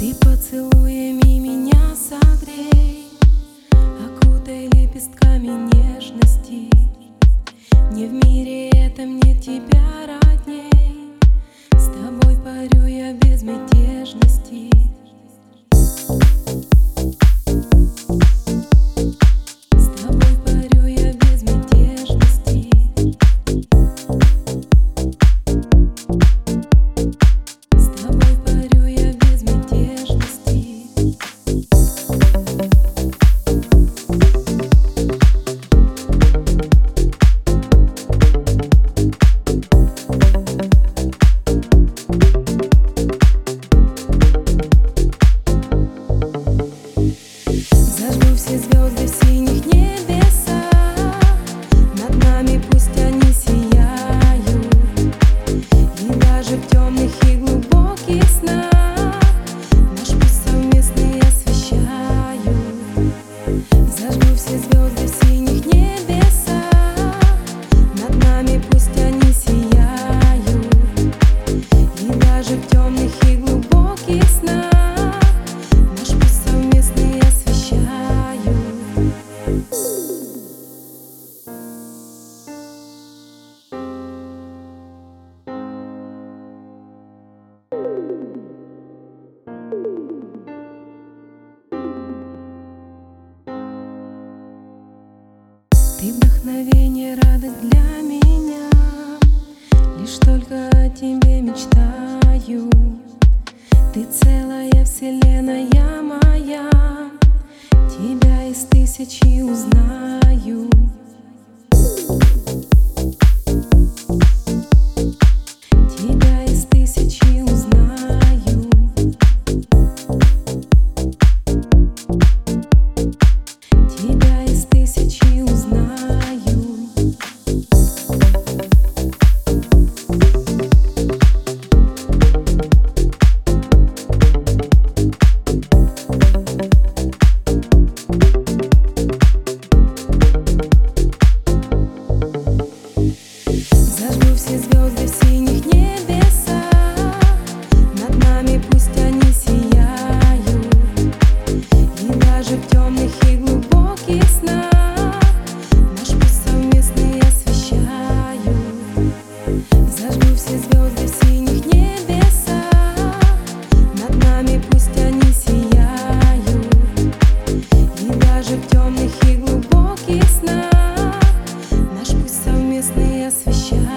Ты поцелуями меня согрей Окутай лепестками нежности. Не в мире этом нет тебя родней. С тобой парю даже в темных и глубоких снах. Наш путь совместный освещают Зажгу все звезды Ты вдохновение, радость для меня. Лишь только о тебе мечтаю. Ты целая вселенная моя. Тебя из тысячи узнаю освещает.